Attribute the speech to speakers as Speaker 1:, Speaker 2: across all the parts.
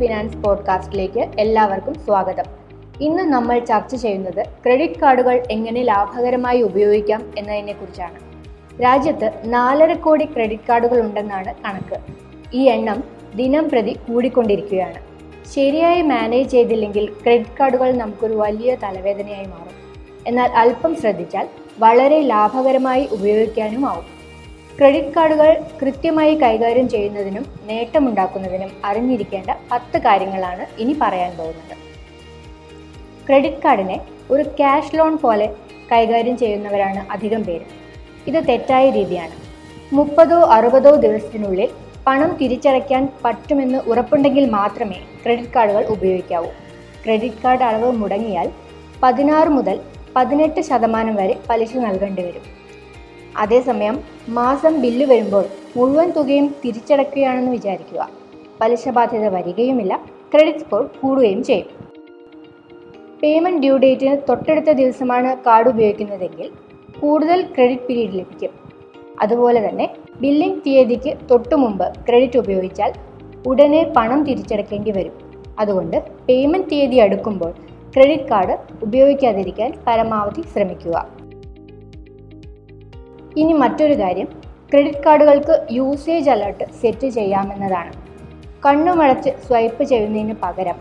Speaker 1: Finance പോഡ്കാസ്റ്റിലേക്ക് എല്ലാവർക്കും സ്വാഗതം. ഇന്ന് നമ്മൾ ചർച്ച ചെയ്യുന്നത് ക്രെഡിറ്റ് കാർഡുകൾ എങ്ങനെ ലാഭകരമായി ഉപയോഗിക്കാം എന്നതിനെക്കുറിച്ചാണ് രാജ്യത്ത് നാലര കോടി ക്രെഡിറ്റ് കാർഡുകൾ ഉണ്ടെന്നാണ് കണക്ക്. ഈ എണ്ണം ദിനം പ്രതി കൂടിക്കൊണ്ടിരിക്കുകയാണ്. ശരിയായി മാനേജ് ചെയ്തില്ലെങ്കിൽ ക്രെഡിറ്റ് കാർഡുകൾ നമുക്കൊരു വലിയ തലവേദനയായി മാറും. എന്നാൽ അല്പം ശ്രദ്ധിച്ചാൽ വളരെ ലാഭകരമായി ഉപയോഗിക്കാനുമാവും ക്രെഡിറ്റ് കാർഡുകൾ കൃത്യമായി കൈകാര്യം ചെയ്യുന്നതിനും നേട്ടമുണ്ടാക്കുന്നതിനും അറിഞ്ഞിരിക്കേണ്ട പത്ത് കാര്യങ്ങളാണ് ഇനി പറയാൻ പോകുന്നത്. ക്രെഡിറ്റ് കാർഡിനെ ഒരു ക്യാഷ് ലോൺ പോലെ കൈകാര്യം ചെയ്യുന്നവരാണ് അധികം പേര്. ഇത് തെറ്റായ രീതിയാണ്. മുപ്പതോ അറുപതോ ദിവസത്തിനുള്ളിൽ പണം തിരിച്ചടയ്ക്കാൻ പറ്റുമെന്ന് ഉറപ്പുണ്ടെങ്കിൽ മാത്രമേ ക്രെഡിറ്റ് കാർഡുകൾ ഉപയോഗിക്കാവൂ. ക്രെഡിറ്റ് കാർഡ് അളവ് മുടങ്ങിയാൽ പതിനാറ് മുതൽ പതിനെട്ട് ശതമാനം വരെ പലിശ നൽകേണ്ടി വരും. അതേസമയം മാസം ബില്ല് വരുമ്പോൾ മുഴുവൻ തുകയും തിരിച്ചടക്കുകയാണെന്ന് വിചാരിക്കുക. പലിശ ബാധ്യത വരികയുമില്ല. ക്രെഡിറ്റ് സ്കോർ കൂടുകയും ചെയ്യും. പേയ്മെന്റ് ഡ്യൂ ഡേറ്റിന് തൊട്ടടുത്ത ദിവസമാണ് കാർഡ് ഉപയോഗിക്കുന്നതെങ്കിൽ കൂടുതൽ ക്രെഡിറ്റ് പീരീഡ് ലഭിക്കും. അതുപോലെ തന്നെ ബില്ലിംഗ് തീയതിക്ക് തൊട്ടു മുമ്പ് ക്രെഡിറ്റ് ഉപയോഗിച്ചാൽ ഉടനെ പണം തിരിച്ചടക്കേണ്ടി വരും. അതുകൊണ്ട് പേയ്മെന്റ് തീയതി അടുക്കുമ്പോൾ ക്രെഡിറ്റ് കാർഡ് ഉപയോഗിക്കാതിരിക്കാൻ പരമാവധി ശ്രമിക്കുക. ഇനി മറ്റൊരു കാര്യം. ക്രെഡിറ്റ് കാർഡുകൾക്ക് യൂസേജ് അലർട്ട് സെറ്റ് ചെയ്യാമെന്നതാണ്. കണ്ണുമടച്ച് സ്വൈപ്പ് ചെയ്യുന്നതിന് പകരം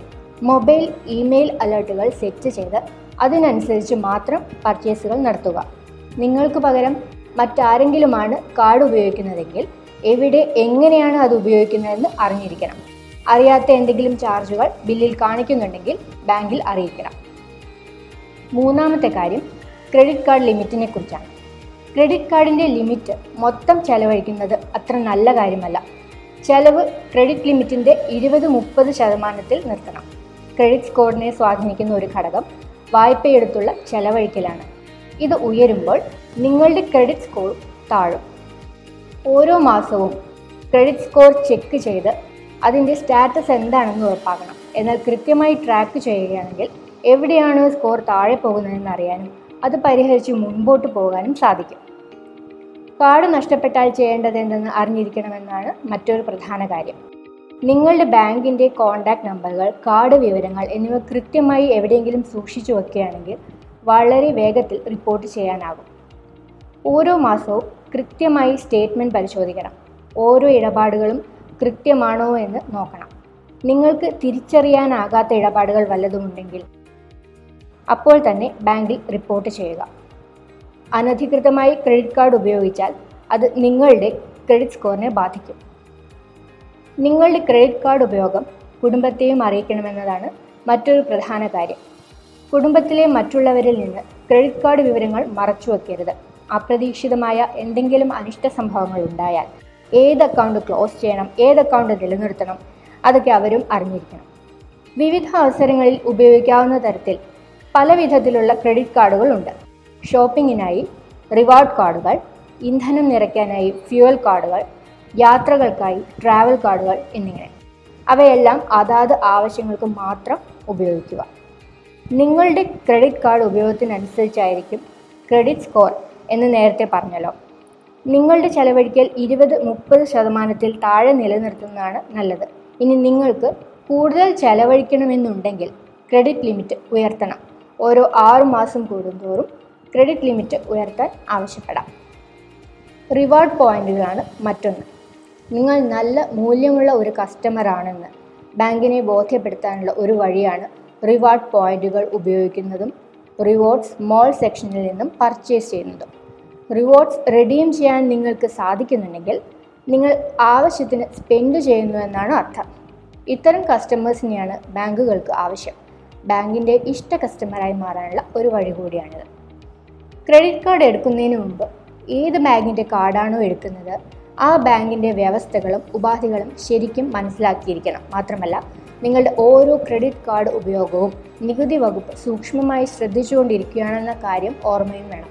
Speaker 1: മൊബൈൽ ഇമെയിൽ അലർട്ടുകൾ സെറ്റ് ചെയ്ത് അതിനനുസരിച്ച് മാത്രം പർച്ചേസുകൾ നടത്തുക. നിങ്ങൾക്ക് പകരം മറ്റാരെങ്കിലുമാണ് കാർഡ് ഉപയോഗിക്കുന്നതെങ്കിൽ എവിടെ എങ്ങനെയാണ് അത് ഉപയോഗിക്കുന്നതെന്ന് അറിഞ്ഞിരിക്കണം. അറിയാത്ത എന്തെങ്കിലും ചാർജുകൾ ബില്ലിൽ കാണിക്കുന്നുണ്ടെങ്കിൽ ബാങ്കിൽ അറിയിക്കണം. മൂന്നാമത്തെ കാര്യം ക്രെഡിറ്റ് കാർഡ് ലിമിറ്റിനെ കുറിച്ചാണ്. ക്രെഡിറ്റ് കാർഡിന്റെ ലിമിറ്റ് മൊത്തം ചെലവഴിക്കുന്നത് അത്ര നല്ല കാര്യമല്ല. ചെലവ് ക്രെഡിറ്റ് ലിമിറ്റിന്റെ ഇരുപത് മുപ്പത് ശതമാനത്തിൽ നിർത്തണം. ക്രെഡിറ്റ് സ്കോറിനെ സ്വാധീനിക്കുന്ന ഒരു ഘടകം വായ്പയെടുത്തുള്ള ചെലവഴിക്കലാണ്. ഇത് ഉയരുമ്പോൾ നിങ്ങളുടെ ക്രെഡിറ്റ് സ്കോർ താഴും. ഓരോ മാസവും ക്രെഡിറ്റ് സ്കോർ ചെക്ക് ചെയ്ത് അതിന്റെ സ്റ്റാറ്റസ് എന്താണെന്ന് ഉറപ്പാക്കണം. എന്നാൽ കൃത്യമായി ട്രാക്ക് ചെയ്യുകയാണെങ്കിൽ എവിടെയാണ് സ്കോർ താഴെ പോകുന്നതെന്ന് അറിയാനും അത് പരിഹരിച്ച് മുൻപോട്ട് പോകാനും സാധിക്കും. കാർഡ് നഷ്ടപ്പെട്ടാൽ ചെയ്യേണ്ടത് എന്തെന്ന് അറിഞ്ഞിരിക്കണമെന്നാണ് മറ്റൊരു പ്രധാന കാര്യം. നിങ്ങളുടെ ബാങ്കിന്റെ കോൺടാക്ട് നമ്പറുകൾ കാർഡ് വിവരങ്ങൾ എന്നിവ കൃത്യമായി എവിടെയെങ്കിലും സൂക്ഷിച്ചു വയ്ക്കുകയാണെങ്കിൽ വളരെ വേഗത്തിൽ റിപ്പോർട്ട് ചെയ്യാനാകും. ഓരോ മാസവും കൃത്യമായി സ്റ്റേറ്റ്മെന്റ് പരിശോധിക്കണം. ഓരോ ഇടപാടുകളും കൃത്യമാണോ എന്ന് നോക്കണം. നിങ്ങൾക്ക് തിരിച്ചറിയാനാകാത്ത ഇടപാടുകൾ വല്ലതുമുണ്ടെങ്കിൽ അപ്പോൾ തന്നെ ബാങ്കിൽ റിപ്പോർട്ട് ചെയ്യുക. അനധികൃതമായി ക്രെഡിറ്റ് കാർഡ് ഉപയോഗിച്ചാൽ അത് നിങ്ങളുടെ ക്രെഡിറ്റ് സ്കോറിനെ ബാധിക്കും. നിങ്ങളുടെ ക്രെഡിറ്റ് കാർഡ് ഉപയോഗം കുടുംബത്തെയും അറിയിക്കണമെന്നതാണ് മറ്റൊരു പ്രധാന കാര്യം. കുടുംബത്തിലെ മറ്റുള്ളവരിൽ നിന്ന് ക്രെഡിറ്റ് കാർഡ് വിവരങ്ങൾ മറച്ചു വയ്ക്കരുത് അപ്രതീക്ഷിതമായ എന്തെങ്കിലും അനിഷ്ട സംഭവങ്ങൾ ഉണ്ടായാൽ ഏത് അക്കൗണ്ട് ക്ലോസ് ചെയ്യണം ഏത് അക്കൗണ്ട് നിലനിർത്തണം അതൊക്കെ അവരും അറിഞ്ഞിരിക്കണം. വിവിധ അവസരങ്ങളിൽ ഉപയോഗിക്കാവുന്ന തരത്തിൽ പല വിധത്തിലുള്ള ക്രെഡിറ്റ് കാർഡുകൾ ഉണ്ട് ഷോപ്പിങ്ങിനായി റിവാർഡ് കാർഡുകൾ ഇന്ധനം നിറയ്ക്കാനായി ഫ്യൂവൽ കാർഡുകൾ യാത്രകൾക്കായി ട്രാവൽ കാർഡുകൾ എന്നിങ്ങനെ. അവയെല്ലാം അതാത് ആവശ്യങ്ങൾക്ക് മാത്രം ഉപയോഗിക്കുക. നിങ്ങളുടെ ക്രെഡിറ്റ് കാർഡ് ഉപയോഗത്തിനനുസരിച്ചായിരിക്കും ക്രെഡിറ്റ് സ്കോർ എന്ന് നേരത്തെ പറഞ്ഞല്ലോ. നിങ്ങളുടെ ചെലവഴിക്കൽ ഇരുപത് മുപ്പത് ശതമാനത്തിൽ താഴെ നിലനിർത്തുന്നതാണ് നല്ലത്. ഇനി നിങ്ങൾക്ക് കൂടുതൽ ചെലവഴിക്കണമെന്നുണ്ടെങ്കിൽ ക്രെഡിറ്റ് ലിമിറ്റ് ഉയർത്തണം. ഓരോ ആറു മാസം കൂടുന്തോറും ക്രെഡിറ്റ് ലിമിറ്റ് ഉയർത്താൻ ആവശ്യപ്പെടാം. റിവാർഡ് പോയിന്റുകളാണ് മറ്റൊന്ന്. നിങ്ങൾ നല്ല മൂല്യമുള്ള ഒരു കസ്റ്റമർ ആണെന്ന് ബാങ്കിനെ ബോധ്യപ്പെടുത്താനുള്ള ഒരു വഴിയാണ് റിവാർഡ് പോയിന്റുകൾ ഉപയോഗിക്കുന്നതും റിവാർഡ്സ് മോൾ സെക്ഷനിൽ നിന്നും പർച്ചേസ് ചെയ്യുന്നതും. റിവാർഡ്സ് റെഡീം ചെയ്യാൻ നിങ്ങൾക്ക് സാധിക്കുന്നുണ്ടെങ്കിൽ നിങ്ങൾ ആവശ്യത്തിന് സ്പെൻഡ് ചെയ്യുന്നു എന്നാണ് അർത്ഥം. ഇത്തരം കസ്റ്റമേഴ്സിനെയാണ് ബാങ്കുകൾക്ക് ആവശ്യം. ബാങ്കിന്റെ ഇഷ്ട കസ്റ്റമറായി മാറാനുള്ള ഒരു വഴി കൂടിയാണിത്. ക്രെഡിറ്റ് കാർഡ് എടുക്കുന്നതിന് മുമ്പ് ഏത് ബാങ്കിന്റെ കാർഡാണോ എടുക്കുന്നത് ആ ബാങ്കിന്റെ വ്യവസ്ഥകളും ഉപാധികളും ശരിക്കും മനസ്സിലാക്കിയിരിക്കണം. മാത്രമല്ല നിങ്ങളുടെ ഓരോ ക്രെഡിറ്റ് കാർഡ് ഉപയോഗവും നികുതി വകുപ്പ് സൂക്ഷ്മമായി ശ്രദ്ധിച്ചുകൊണ്ടിരിക്കുകയാണെന്ന കാര്യം ഓർമ്മയും വേണം.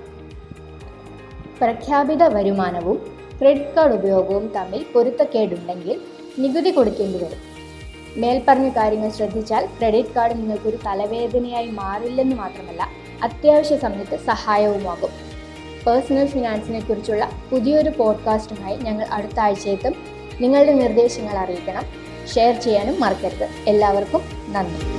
Speaker 1: പ്രഖ്യാപിത വരുമാനവും ക്രെഡിറ്റ് കാർഡ് ഉപയോഗവും തമ്മിൽ പൊരുത്തക്കേടുണ്ടെങ്കിൽ നികുതി കൊടുക്കേണ്ടി വരും. മേൽപ്പറഞ്ഞ കാര്യങ്ങൾ ശ്രദ്ധിച്ചാൽ ക്രെഡിറ്റ് കാർഡ് നിങ്ങൾക്കൊരു തലവേദനയായി മാറില്ലെന്ന് മാത്രമല്ല അത്യാവശ്യ സമയത്ത് സഹായവുമാകും. പേഴ്സണൽ ഫിനാൻസിനെ കുറിച്ചുള്ള പുതിയൊരു പോഡ്കാസ്റ്റുമായി ഞങ്ങൾ അടുത്ത ആഴ്ചയെത്തും. നിങ്ങളുടെ നിർദ്ദേശങ്ങൾ അറിയിക്കണം. ഷെയർ ചെയ്യാനും മറക്കരുത്. എല്ലാവർക്കും നന്ദി.